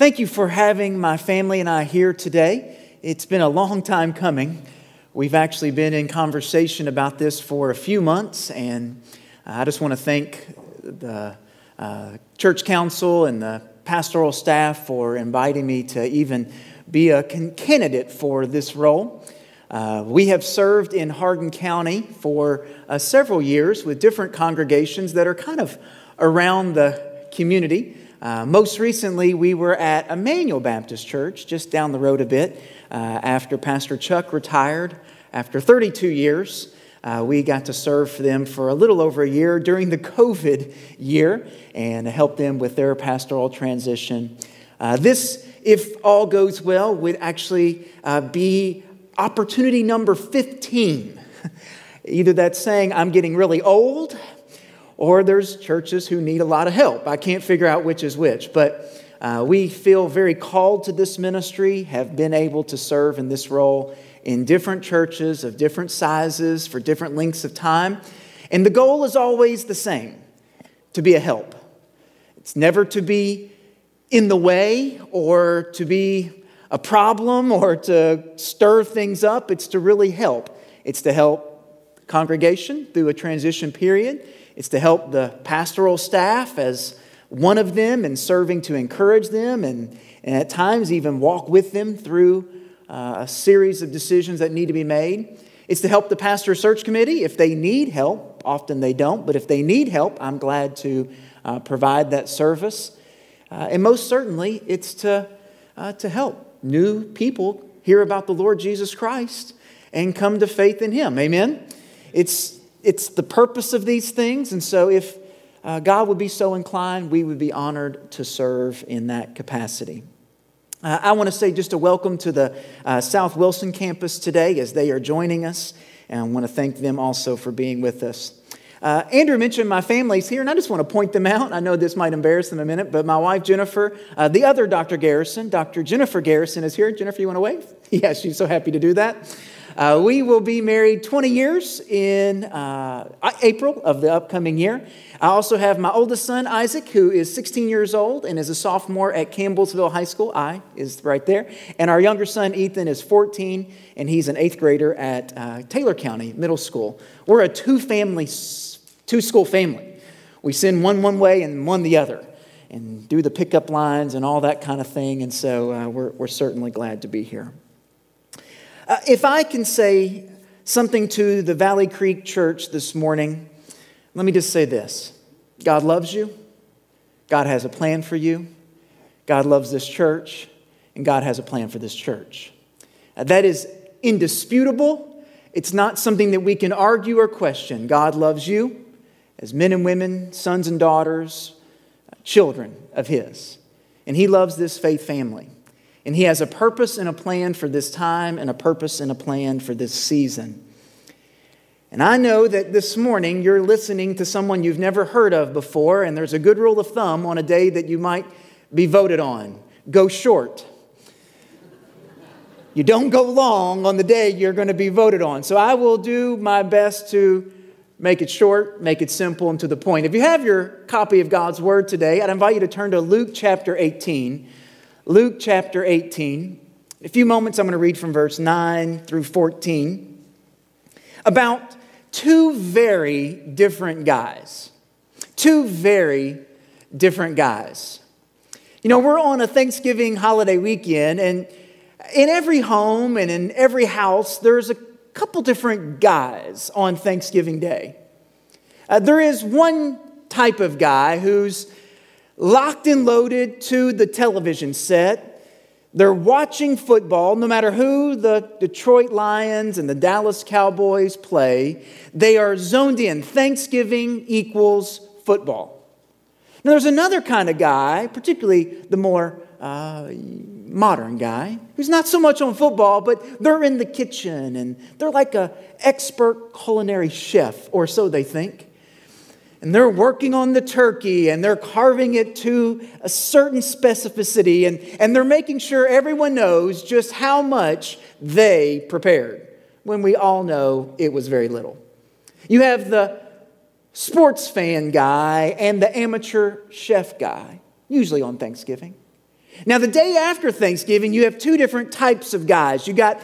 Thank you for having my family and I here today. It's been a long time coming. We've actually been in conversation about this for a few months, and I just want to thank the uh, church council and the pastoral staff for inviting me to even be a candidate for this role. Uh, we have served in Hardin County for uh, several years with different congregations that are kind of around the community. Uh, most recently, we were at Emmanuel Baptist Church just down the road a bit uh, after Pastor Chuck retired. After 32 years, uh, we got to serve for them for a little over a year during the COVID year and help them with their pastoral transition. Uh, this, if all goes well, would actually uh, be opportunity number 15. Either that's saying I'm getting really old or there's churches who need a lot of help. I can't figure out which is which, but uh, we feel very called to this ministry, have been able to serve in this role in different churches of different sizes for different lengths of time. And the goal is always the same to be a help. It's never to be in the way or to be a problem or to stir things up. It's to really help. It's to help congregation through a transition period. It's to help the pastoral staff as one of them and serving to encourage them and, and at times even walk with them through uh, a series of decisions that need to be made. It's to help the pastor search committee if they need help. Often they don't, but if they need help, I'm glad to uh, provide that service. Uh, and most certainly, it's to, uh, to help new people hear about the Lord Jesus Christ and come to faith in Him. Amen? It's it's the purpose of these things. And so, if uh, God would be so inclined, we would be honored to serve in that capacity. Uh, I want to say just a welcome to the uh, South Wilson campus today as they are joining us. And I want to thank them also for being with us. Uh, Andrew mentioned my family's here, and I just want to point them out. I know this might embarrass them a minute, but my wife Jennifer, uh, the other Dr. Garrison, Dr. Jennifer Garrison is here. Jennifer, you want to wave? yeah, she's so happy to do that. Uh, we will be married 20 years in uh, April of the upcoming year. I also have my oldest son, Isaac, who is 16 years old and is a sophomore at Campbellsville High School. I is right there. And our younger son, Ethan, is 14 and he's an eighth grader at uh, Taylor County Middle School. We're a two family, two school family. We send one one way and one the other and do the pickup lines and all that kind of thing. And so uh, we're, we're certainly glad to be here. Uh, if I can say something to the Valley Creek Church this morning, let me just say this God loves you, God has a plan for you, God loves this church, and God has a plan for this church. Uh, that is indisputable. It's not something that we can argue or question. God loves you as men and women, sons and daughters, uh, children of His. And He loves this faith family. And He has a purpose and a plan for this time and a purpose and a plan for this season. And I know that this morning you're listening to someone you've never heard of before, and there's a good rule of thumb on a day that you might be voted on go short. You don't go long on the day you're going to be voted on. So I will do my best to make it short, make it simple, and to the point. If you have your copy of God's Word today, I'd invite you to turn to Luke chapter 18. Luke chapter 18. In a few moments, I'm going to read from verse 9 through 14 about two very different guys. Two very different guys. You know, we're on a Thanksgiving holiday weekend, and in every home and in every house, there's a couple different guys on Thanksgiving Day. Uh, there is one type of guy who's locked and loaded to the television set. They're watching football, no matter who the Detroit Lions and the Dallas Cowboys play, they are zoned in. Thanksgiving equals football. Now, there's another kind of guy, particularly the more uh, modern guy, who's not so much on football, but they're in the kitchen and they're like an expert culinary chef, or so they think and they're working on the turkey and they're carving it to a certain specificity and, and they're making sure everyone knows just how much they prepared when we all know it was very little. You have the sports fan guy and the amateur chef guy, usually on Thanksgiving. Now, the day after Thanksgiving, you have two different types of guys. You got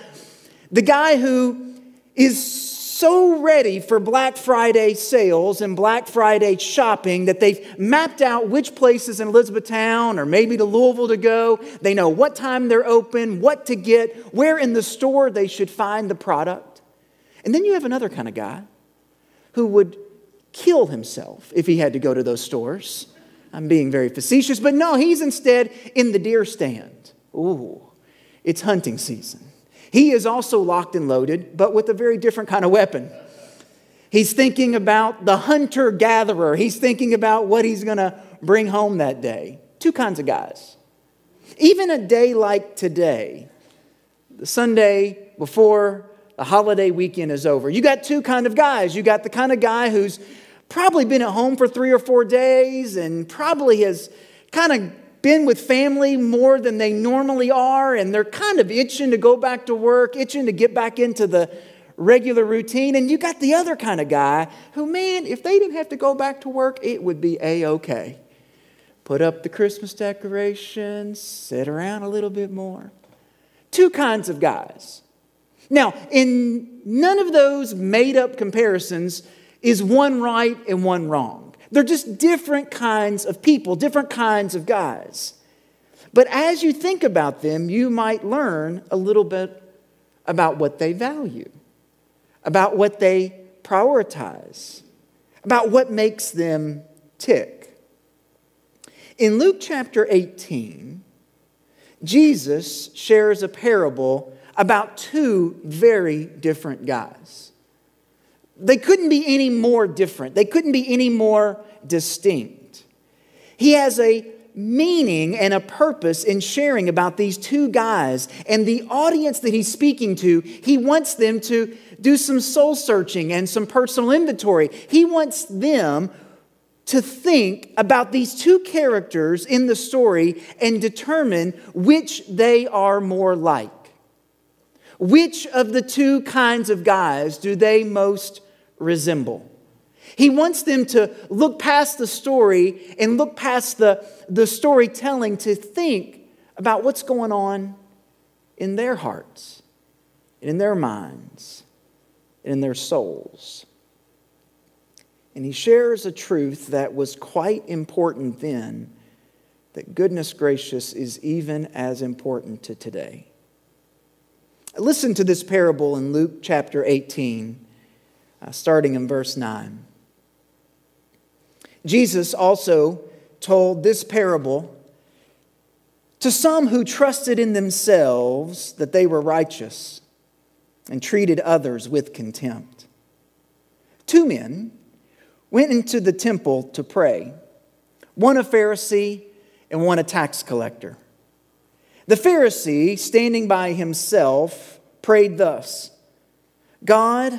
the guy who is so ready for Black Friday sales and Black Friday shopping that they've mapped out which places in Elizabethtown or maybe to Louisville to go. They know what time they're open, what to get, where in the store they should find the product. And then you have another kind of guy who would kill himself if he had to go to those stores. I'm being very facetious, but no, he's instead in the deer stand. Ooh, it's hunting season. He is also locked and loaded, but with a very different kind of weapon. He's thinking about the hunter gatherer. He's thinking about what he's going to bring home that day. Two kinds of guys. Even a day like today, the Sunday before the holiday weekend is over, you got two kind of guys. You got the kind of guy who's probably been at home for three or four days and probably has kind of been with family more than they normally are, and they're kind of itching to go back to work, itching to get back into the regular routine. And you got the other kind of guy who, man, if they didn't have to go back to work, it would be a okay. Put up the Christmas decorations, sit around a little bit more. Two kinds of guys. Now, in none of those made up comparisons is one right and one wrong. They're just different kinds of people, different kinds of guys. But as you think about them, you might learn a little bit about what they value, about what they prioritize, about what makes them tick. In Luke chapter 18, Jesus shares a parable about two very different guys. They couldn't be any more different, they couldn't be any more distinct. He has a meaning and a purpose in sharing about these two guys and the audience that he's speaking to. He wants them to do some soul searching and some personal inventory. He wants them to think about these two characters in the story and determine which they are more like. Which of the two kinds of guys do they most resemble. He wants them to look past the story and look past the, the storytelling to think about what's going on in their hearts, in their minds, in their souls. And he shares a truth that was quite important then, that goodness gracious is even as important to today. Listen to this parable in Luke chapter 18 uh, Uh, starting in verse 9. Jesus also told this parable to some who trusted in themselves that they were righteous and treated others with contempt. Two men went into the temple to pray, one a Pharisee and one a tax collector. The Pharisee, standing by himself, prayed thus God,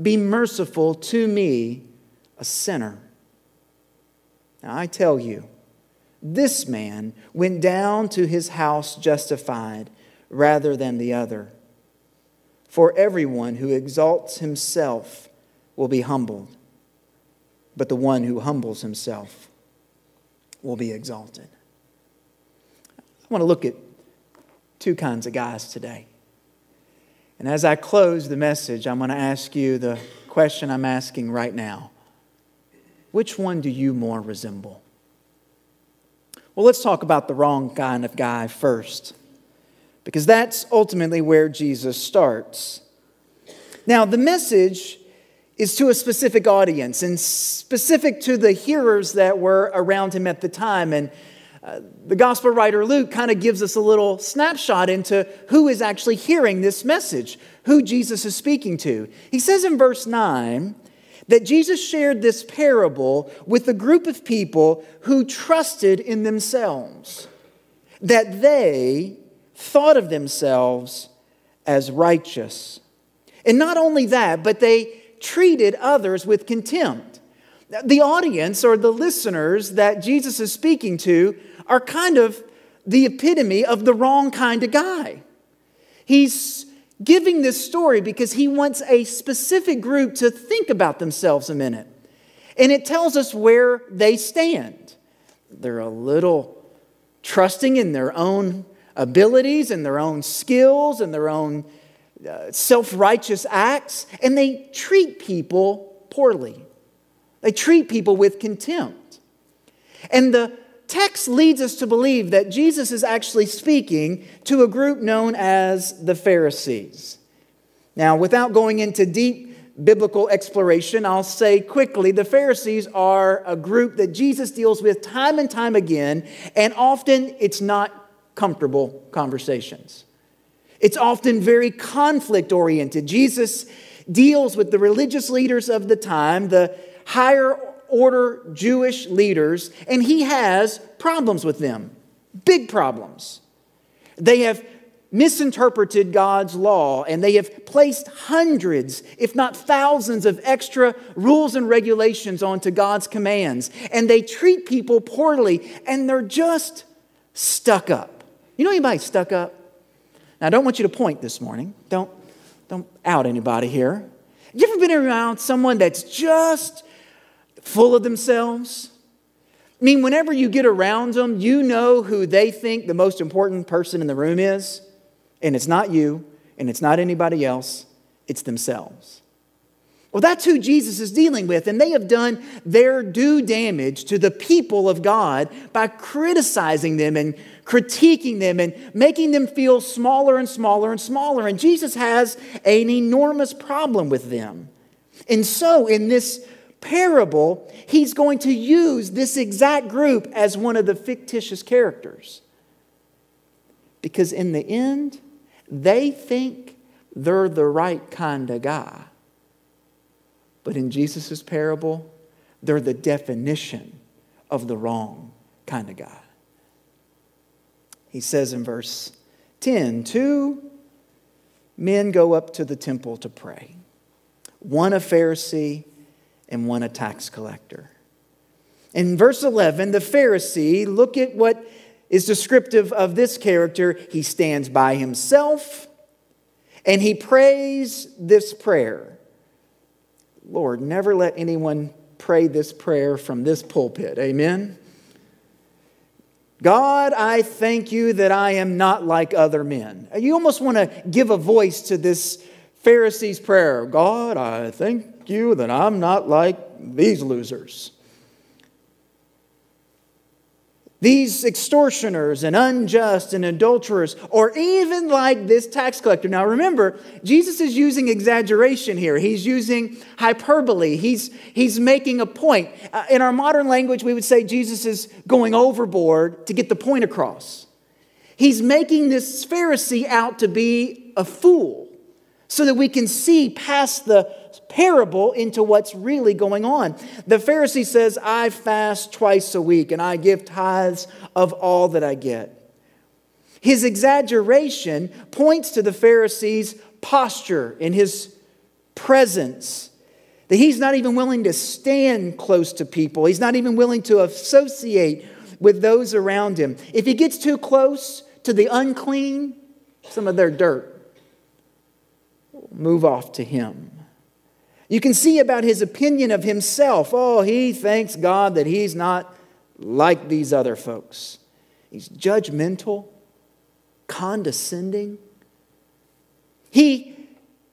be merciful to me, a sinner. Now I tell you, this man went down to his house justified rather than the other. For everyone who exalts himself will be humbled, but the one who humbles himself will be exalted. I want to look at two kinds of guys today. And as I close the message, I'm going to ask you the question I'm asking right now Which one do you more resemble? Well, let's talk about the wrong kind of guy first, because that's ultimately where Jesus starts. Now, the message is to a specific audience and specific to the hearers that were around him at the time. And uh, the gospel writer Luke kind of gives us a little snapshot into who is actually hearing this message, who Jesus is speaking to. He says in verse 9 that Jesus shared this parable with a group of people who trusted in themselves, that they thought of themselves as righteous. And not only that, but they treated others with contempt. The audience or the listeners that Jesus is speaking to are kind of the epitome of the wrong kind of guy. He's giving this story because he wants a specific group to think about themselves a minute. And it tells us where they stand. They're a little trusting in their own abilities and their own skills and their own uh, self righteous acts, and they treat people poorly. They treat people with contempt. And the text leads us to believe that Jesus is actually speaking to a group known as the Pharisees. Now, without going into deep biblical exploration, I'll say quickly the Pharisees are a group that Jesus deals with time and time again, and often it's not comfortable conversations. It's often very conflict oriented. Jesus deals with the religious leaders of the time, the higher order Jewish leaders, and he has problems with them, big problems. They have misinterpreted God's law and they have placed hundreds, if not thousands, of extra rules and regulations onto God's commands. And they treat people poorly and they're just stuck up. You know anybody stuck up? Now, I don't want you to point this morning. Don't, don't out anybody here. You ever been around someone that's just full of themselves? I mean, whenever you get around them, you know who they think the most important person in the room is. And it's not you, and it's not anybody else, it's themselves. Well, that's who Jesus is dealing with, and they have done their due damage to the people of God by criticizing them and critiquing them and making them feel smaller and smaller and smaller. And Jesus has an enormous problem with them. And so, in this parable, he's going to use this exact group as one of the fictitious characters. Because in the end, they think they're the right kind of guy. But in Jesus' parable, they're the definition of the wrong kind of guy. He says in verse 10 two men go up to the temple to pray, one a Pharisee and one a tax collector. In verse 11, the Pharisee, look at what is descriptive of this character. He stands by himself and he prays this prayer Lord, never let anyone pray this prayer from this pulpit. Amen. God, I thank you that I am not like other men. You almost want to give a voice to this Pharisee's prayer God, I thank you that I'm not like these losers. These extortioners and unjust and adulterers, or even like this tax collector. Now remember, Jesus is using exaggeration here. He's using hyperbole. He's, he's making a point. Uh, in our modern language, we would say Jesus is going overboard to get the point across. He's making this Pharisee out to be a fool so that we can see past the parable into what's really going on. The Pharisee says, I fast twice a week and I give tithes of all that I get. His exaggeration points to the Pharisee's posture in his presence. That he's not even willing to stand close to people. He's not even willing to associate with those around him. If he gets too close to the unclean, some of their dirt move off to him. You can see about his opinion of himself. Oh, he thanks God that he's not like these other folks. He's judgmental, condescending. He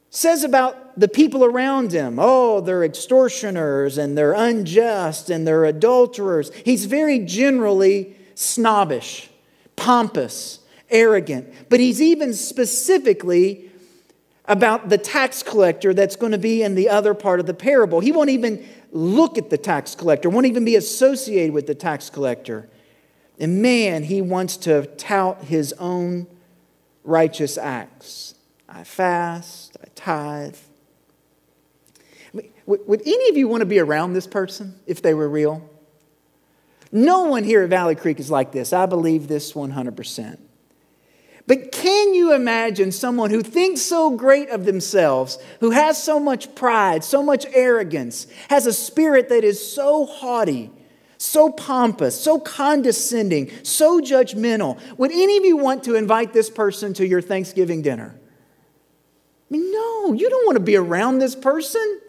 says about the people around him, oh, they're extortioners and they're unjust and they're adulterers. He's very generally snobbish, pompous, arrogant, but he's even specifically about the tax collector that's going to be in the other part of the parable. He won't even look at the tax collector, won't even be associated with the tax collector. And man, he wants to tout his own righteous acts. I fast, I tithe. Would any of you want to be around this person if they were real? No one here at Valley Creek is like this. I believe this 100%. But can you imagine someone who thinks so great of themselves, who has so much pride, so much arrogance, has a spirit that is so haughty, so pompous, so condescending, so judgmental? Would any of you want to invite this person to your Thanksgiving dinner? I mean, no, you don't want to be around this person.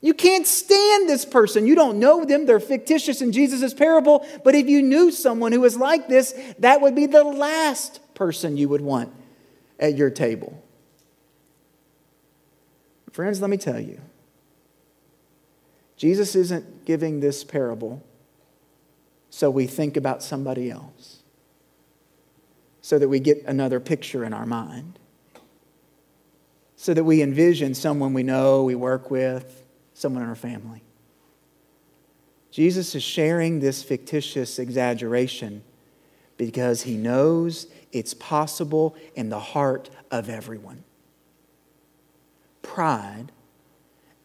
You can't stand this person. You don't know them. They're fictitious in Jesus' parable. But if you knew someone who was like this, that would be the last person you would want at your table. Friends, let me tell you Jesus isn't giving this parable so we think about somebody else, so that we get another picture in our mind, so that we envision someone we know, we work with, someone in our family. Jesus is sharing this fictitious exaggeration because he knows it's possible in the heart of everyone. Pride,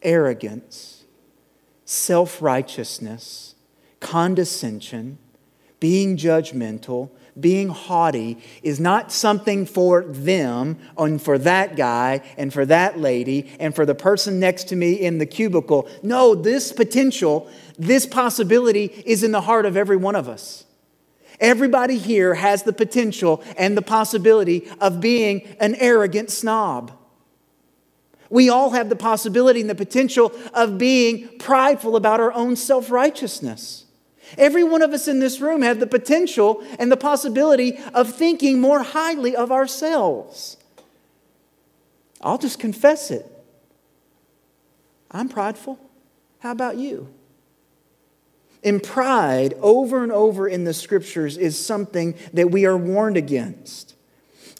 arrogance, self righteousness, condescension, being judgmental, being haughty is not something for them and for that guy and for that lady and for the person next to me in the cubicle. No, this potential, this possibility is in the heart of every one of us. Everybody here has the potential and the possibility of being an arrogant snob. We all have the possibility and the potential of being prideful about our own self righteousness. Every one of us in this room have the potential and the possibility of thinking more highly of ourselves. I'll just confess it. I'm prideful. How about you? And pride, over and over in the scriptures, is something that we are warned against.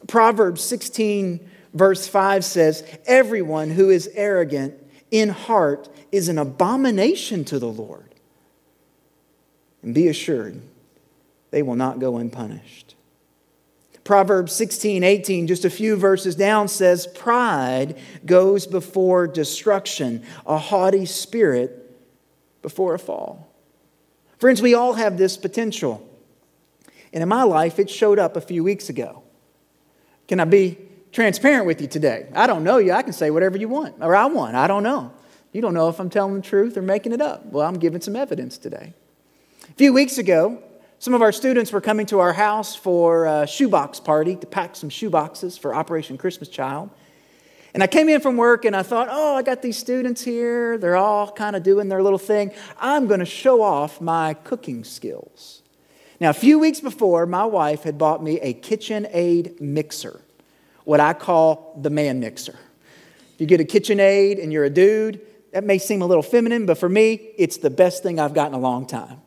Proverbs 16, verse 5 says, Everyone who is arrogant in heart is an abomination to the Lord. And be assured, they will not go unpunished. Proverbs 16, 18, just a few verses down, says, Pride goes before destruction, a haughty spirit before a fall. Friends, we all have this potential. And in my life, it showed up a few weeks ago. Can I be transparent with you today? I don't know you. I can say whatever you want, or I want. I don't know. You don't know if I'm telling the truth or making it up. Well, I'm giving some evidence today. A few weeks ago, some of our students were coming to our house for a shoebox party to pack some shoeboxes for Operation Christmas Child. And I came in from work and I thought, oh, I got these students here. They're all kind of doing their little thing. I'm going to show off my cooking skills. Now, a few weeks before, my wife had bought me a KitchenAid mixer, what I call the man mixer. You get a KitchenAid and you're a dude, that may seem a little feminine, but for me, it's the best thing I've got in a long time.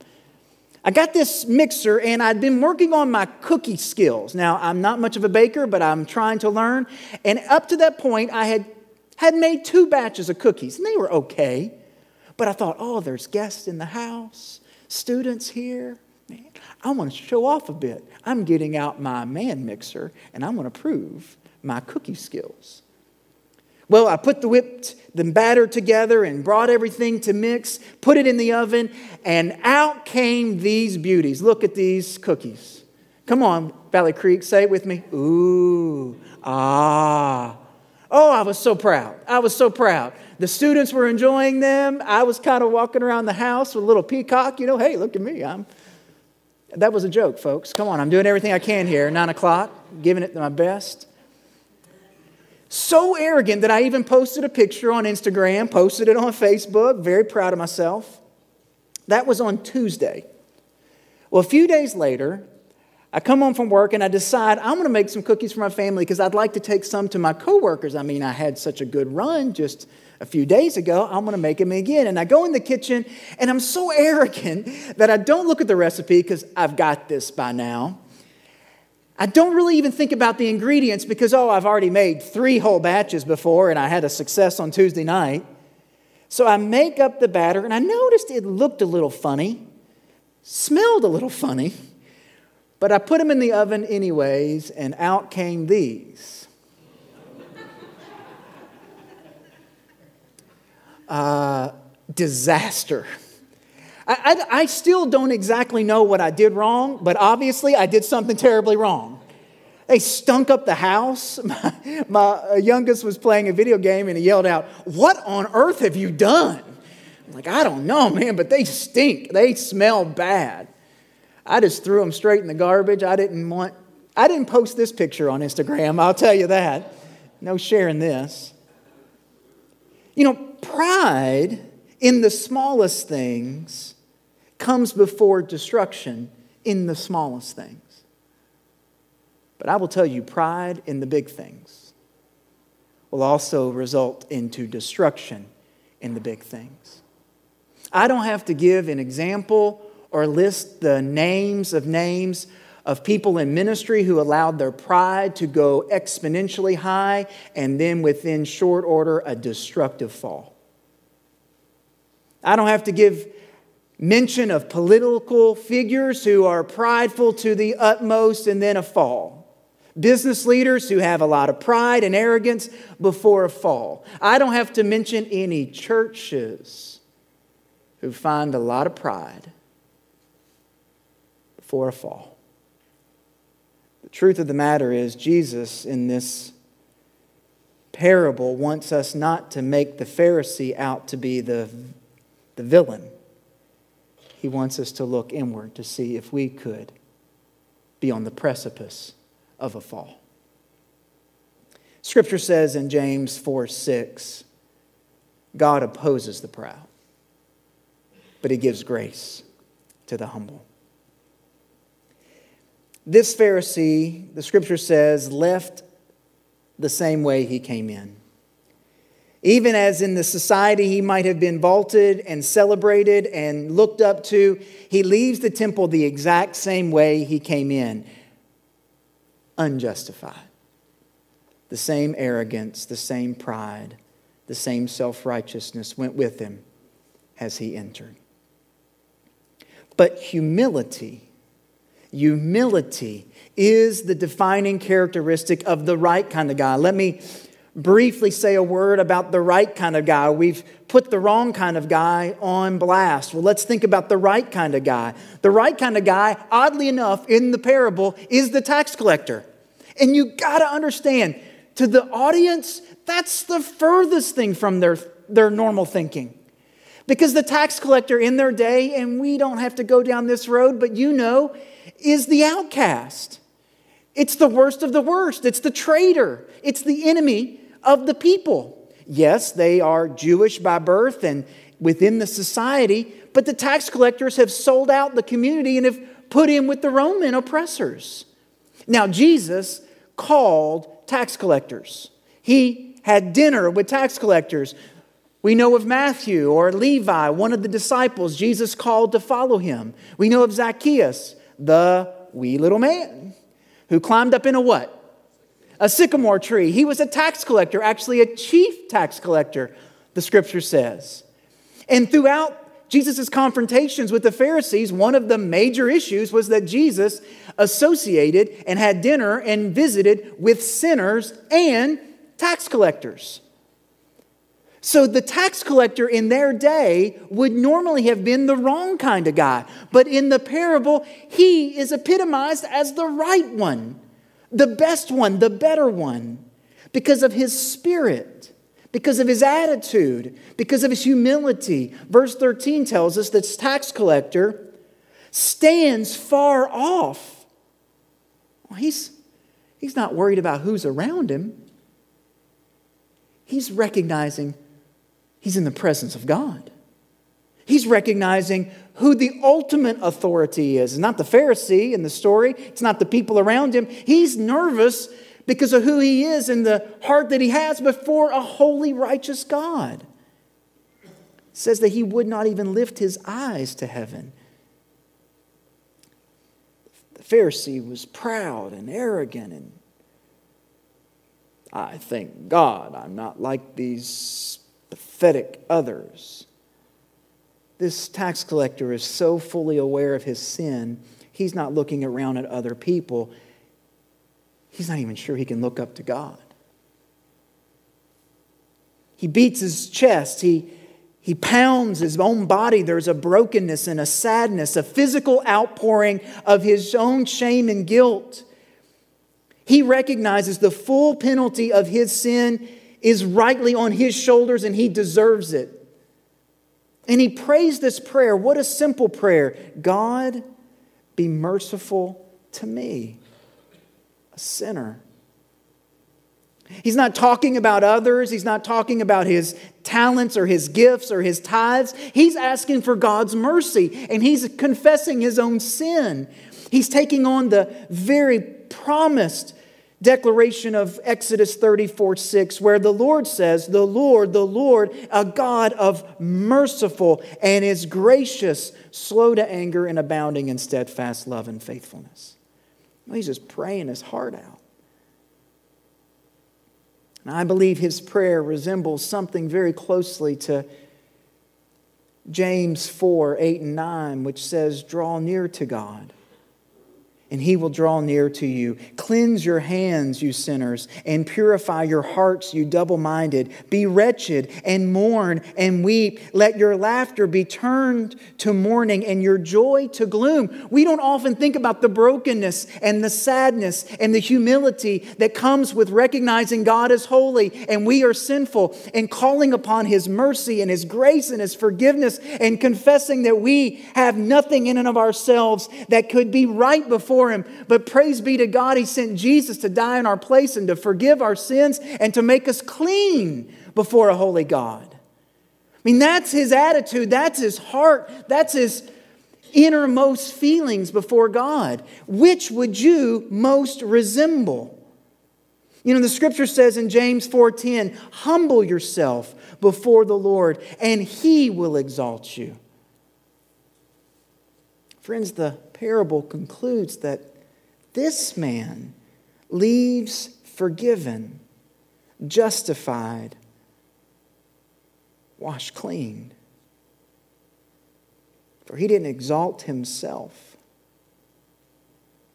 I got this mixer and I'd been working on my cookie skills. Now, I'm not much of a baker, but I'm trying to learn. And up to that point, I had, had made two batches of cookies, and they were okay. But I thought, oh, there's guests in the house, students here. Man, I want to show off a bit. I'm getting out my man mixer and I'm going to prove my cookie skills. Well, I put the whipped the batter together and brought everything to mix, put it in the oven, and out came these beauties. Look at these cookies. Come on, Valley Creek, say it with me. Ooh, ah. Oh, I was so proud. I was so proud. The students were enjoying them. I was kind of walking around the house with a little peacock, you know, hey, look at me. I'm that was a joke, folks. Come on, I'm doing everything I can here. Nine o'clock, giving it my best. So arrogant that I even posted a picture on Instagram, posted it on Facebook, very proud of myself. That was on Tuesday. Well, a few days later, I come home from work and I decide I'm going to make some cookies for my family because I'd like to take some to my coworkers. I mean, I had such a good run just a few days ago. I'm going to make them again. And I go in the kitchen and I'm so arrogant that I don't look at the recipe because I've got this by now. I don't really even think about the ingredients because, oh, I've already made three whole batches before and I had a success on Tuesday night. So I make up the batter and I noticed it looked a little funny, smelled a little funny, but I put them in the oven anyways and out came these. Uh, disaster. I, I, I, still don't exactly know what I did wrong, but obviously I did something terribly wrong. They stunk up the house. My, my uh, youngest was playing a video game and he yelled out, What on earth have you done? I'm like, I don't know, man, but they stink. They smell bad. I just threw them straight in the garbage. I didn't want, I didn't post this picture on Instagram, I'll tell you that. No sharing this. You know, pride in the smallest things comes before destruction in the smallest things. But I will tell you, pride in the big things will also result into destruction in the big things. I don't have to give an example or list the names of names of people in ministry who allowed their pride to go exponentially high and then within short order a destructive fall. I don't have to give mention of political figures who are prideful to the utmost and then a fall business leaders who have a lot of pride and arrogance before a fall. I don't have to mention any churches who find a lot of pride before a fall. The truth of the matter is, Jesus in this parable wants us not to make the Pharisee out to be the, the villain. He wants us to look inward to see if we could be on the precipice of a fall. Scripture says in James 4 6, God opposes the proud, but he gives grace to the humble. This Pharisee, the scripture says, left the same way he came in. Even as in the society he might have been vaulted and celebrated and looked up to, he leaves the temple the exact same way he came in unjustified. The same arrogance, the same pride, the same self righteousness went with him as he entered. But humility, humility is the defining characteristic of the right kind of guy. Let me briefly say a word about the right kind of guy. We've put the wrong kind of guy on blast. Well, let's think about the right kind of guy. The right kind of guy, oddly enough, in the parable, is the tax collector. And you got to understand, to the audience, that's the furthest thing from their, their normal thinking. Because the tax collector in their day, and we don't have to go down this road, but you know, is the outcast. It's the worst of the worst. It's the traitor. It's the enemy of the people. Yes, they are Jewish by birth and within the society, but the tax collectors have sold out the community and have put in with the Roman oppressors. Now, Jesus called tax collectors. He had dinner with tax collectors. We know of Matthew or Levi, one of the disciples Jesus called to follow him. We know of Zacchaeus, the wee little man, who climbed up in a what? A sycamore tree. He was a tax collector, actually a chief tax collector, the scripture says. And throughout Jesus' confrontations with the Pharisees, one of the major issues was that Jesus associated and had dinner and visited with sinners and tax collectors. So the tax collector in their day would normally have been the wrong kind of guy. But in the parable, he is epitomized as the right one, the best one, the better one, because of his spirit because of his attitude, because of his humility. Verse 13 tells us that tax collector stands far off. Well, he's, he's not worried about who's around him. He's recognizing he's in the presence of God. He's recognizing who the ultimate authority is. It's not the Pharisee in the story, it's not the people around him. He's nervous because of who he is and the heart that he has before a holy, righteous God. Says that he would not even lift his eyes to heaven. The Pharisee was proud and arrogant and I thank God I'm not like these pathetic others. This tax collector is so fully aware of his sin, he's not looking around at other people he's not even sure he can look up to God. He beats his chest. He, he pounds his own body. There's a brokenness and a sadness, a physical outpouring of his own shame and guilt. He recognizes the full penalty of his sin is rightly on his shoulders and he deserves it. And he prays this prayer. What a simple prayer God, be merciful to me, a sinner. He's not talking about others. He's not talking about his talents or his gifts or his tithes. He's asking for God's mercy and he's confessing his own sin. He's taking on the very promised declaration of Exodus 34 6, where the Lord says, The Lord, the Lord, a God of merciful and is gracious, slow to anger, and abounding in steadfast love and faithfulness. Well, he's just praying his heart out. And I believe his prayer resembles something very closely to James 4 8 and 9, which says, Draw near to God and he will draw near to you. Cleanse your hands, you sinners, and purify your hearts, you double minded. Be wretched and mourn and weep. Let your laughter be turned to mourning and your joy to gloom. We don't often think about the brokenness and the sadness and the humility that comes with recognizing God is holy and we are sinful and calling upon his mercy and his grace and his forgiveness and confessing that we have nothing in and of ourselves that could be right before him. But praise be to God, He sent Jesus to die in our place and to forgive our sins and to make us clean before a holy God. I mean, that's His attitude, that's His heart, that's His innermost feelings before God. Which would you most resemble? You know, the scripture says in James 4:10, humble yourself before the Lord, and he will exalt you. Friends, the parable concludes that this man leaves forgiven, justified, washed clean. For he didn't exalt himself,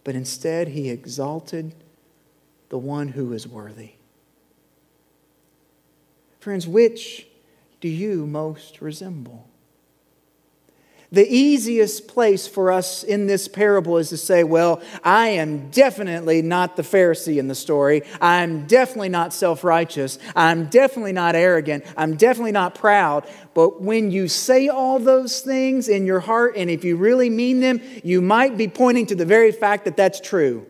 but instead he exalted the one who is worthy. Friends, which do you most resemble? The easiest place for us in this parable is to say, well, I am definitely not the Pharisee in the story. I'm definitely not self righteous. I'm definitely not arrogant. I'm definitely not proud. But when you say all those things in your heart, and if you really mean them, you might be pointing to the very fact that that's true.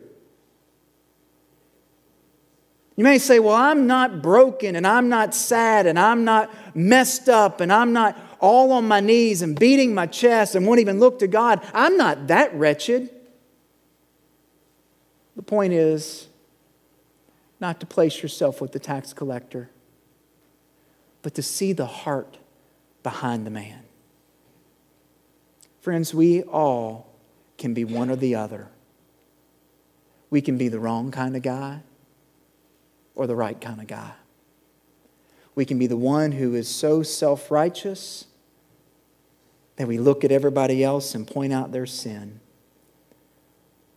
You may say, Well, I'm not broken, and I'm not sad, and I'm not messed up, and I'm not all on my knees and beating my chest and won't even look to God. I'm not that wretched. The point is not to place yourself with the tax collector, but to see the heart behind the man. Friends, we all can be one or the other. We can be the wrong kind of guy or the right kind of guy. We can be the one who is so self righteous that we look at everybody else and point out their sin.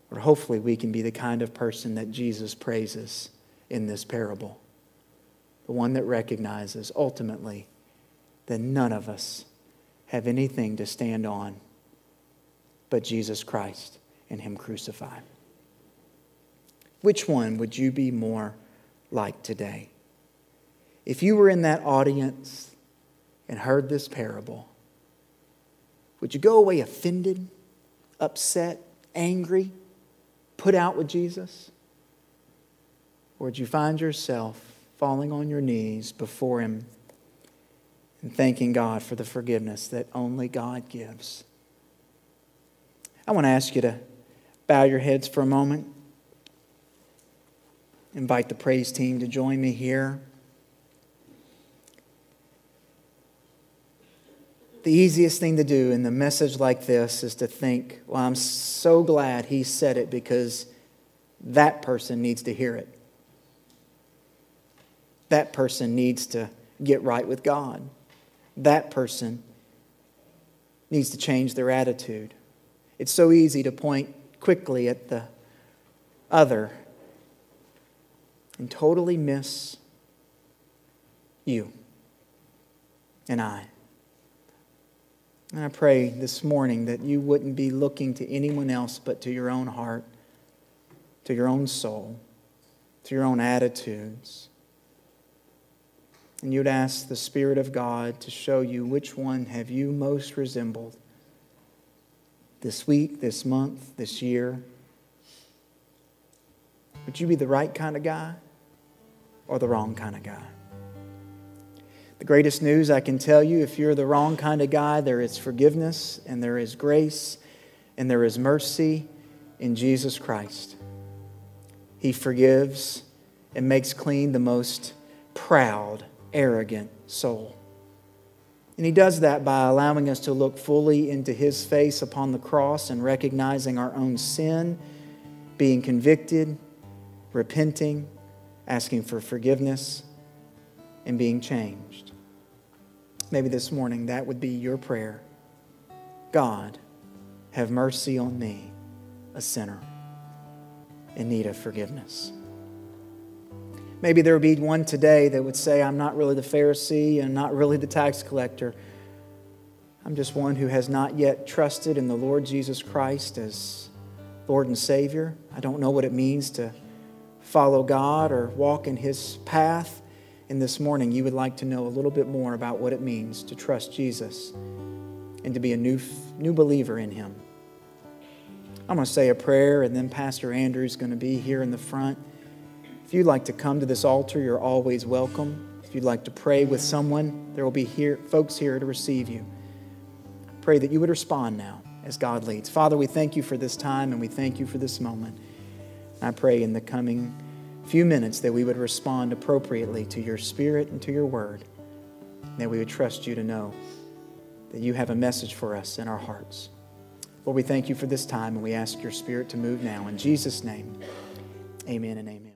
Or hopefully, we can be the kind of person that Jesus praises in this parable. The one that recognizes ultimately that none of us have anything to stand on but Jesus Christ and Him crucified. Which one would you be more like today? If you were in that audience and heard this parable, would you go away offended, upset, angry, put out with Jesus? Or would you find yourself falling on your knees before Him and thanking God for the forgiveness that only God gives? I want to ask you to bow your heads for a moment. Invite the praise team to join me here. The easiest thing to do in the message like this is to think, well, I'm so glad he said it because that person needs to hear it. That person needs to get right with God. That person needs to change their attitude. It's so easy to point quickly at the other and totally miss you and I. And I pray this morning that you wouldn't be looking to anyone else but to your own heart, to your own soul. to your own attitudes. And you'd ask the Spirit of God to show you which one have you most resembled this week, this month, this year. Would you be the right kind of guy or the wrong kind of guy? The greatest news I can tell you if you're the wrong kind of guy, there is forgiveness and there is grace and there is mercy in Jesus Christ. He forgives and makes clean the most proud, arrogant soul. And He does that by allowing us to look fully into His face upon the cross and recognizing our own sin, being convicted, repenting, asking for forgiveness, and being changed. Maybe this morning that would be your prayer God, have mercy on me, a sinner in need of forgiveness. Maybe there would be one today that would say, I'm not really the Pharisee and not really the tax collector. I'm just one who has not yet trusted in the Lord Jesus Christ as Lord and Savior. I don't know what it means to follow God or walk in His path. And this morning, you would like to know a little bit more about what it means to trust Jesus and to be a new, new believer in Him. I'm going to say a prayer, and then Pastor Andrew is going to be here in the front. If you'd like to come to this altar, you're always welcome. If you'd like to pray with someone, there will be here, folks here to receive you. Pray that you would respond now as God leads. Father, we thank you for this time and we thank you for this moment. I pray in the coming few minutes that we would respond appropriately to your spirit and to your word, that we would trust you to know that you have a message for us in our hearts. Lord, we thank you for this time and we ask your spirit to move now. In Jesus' name, amen and amen.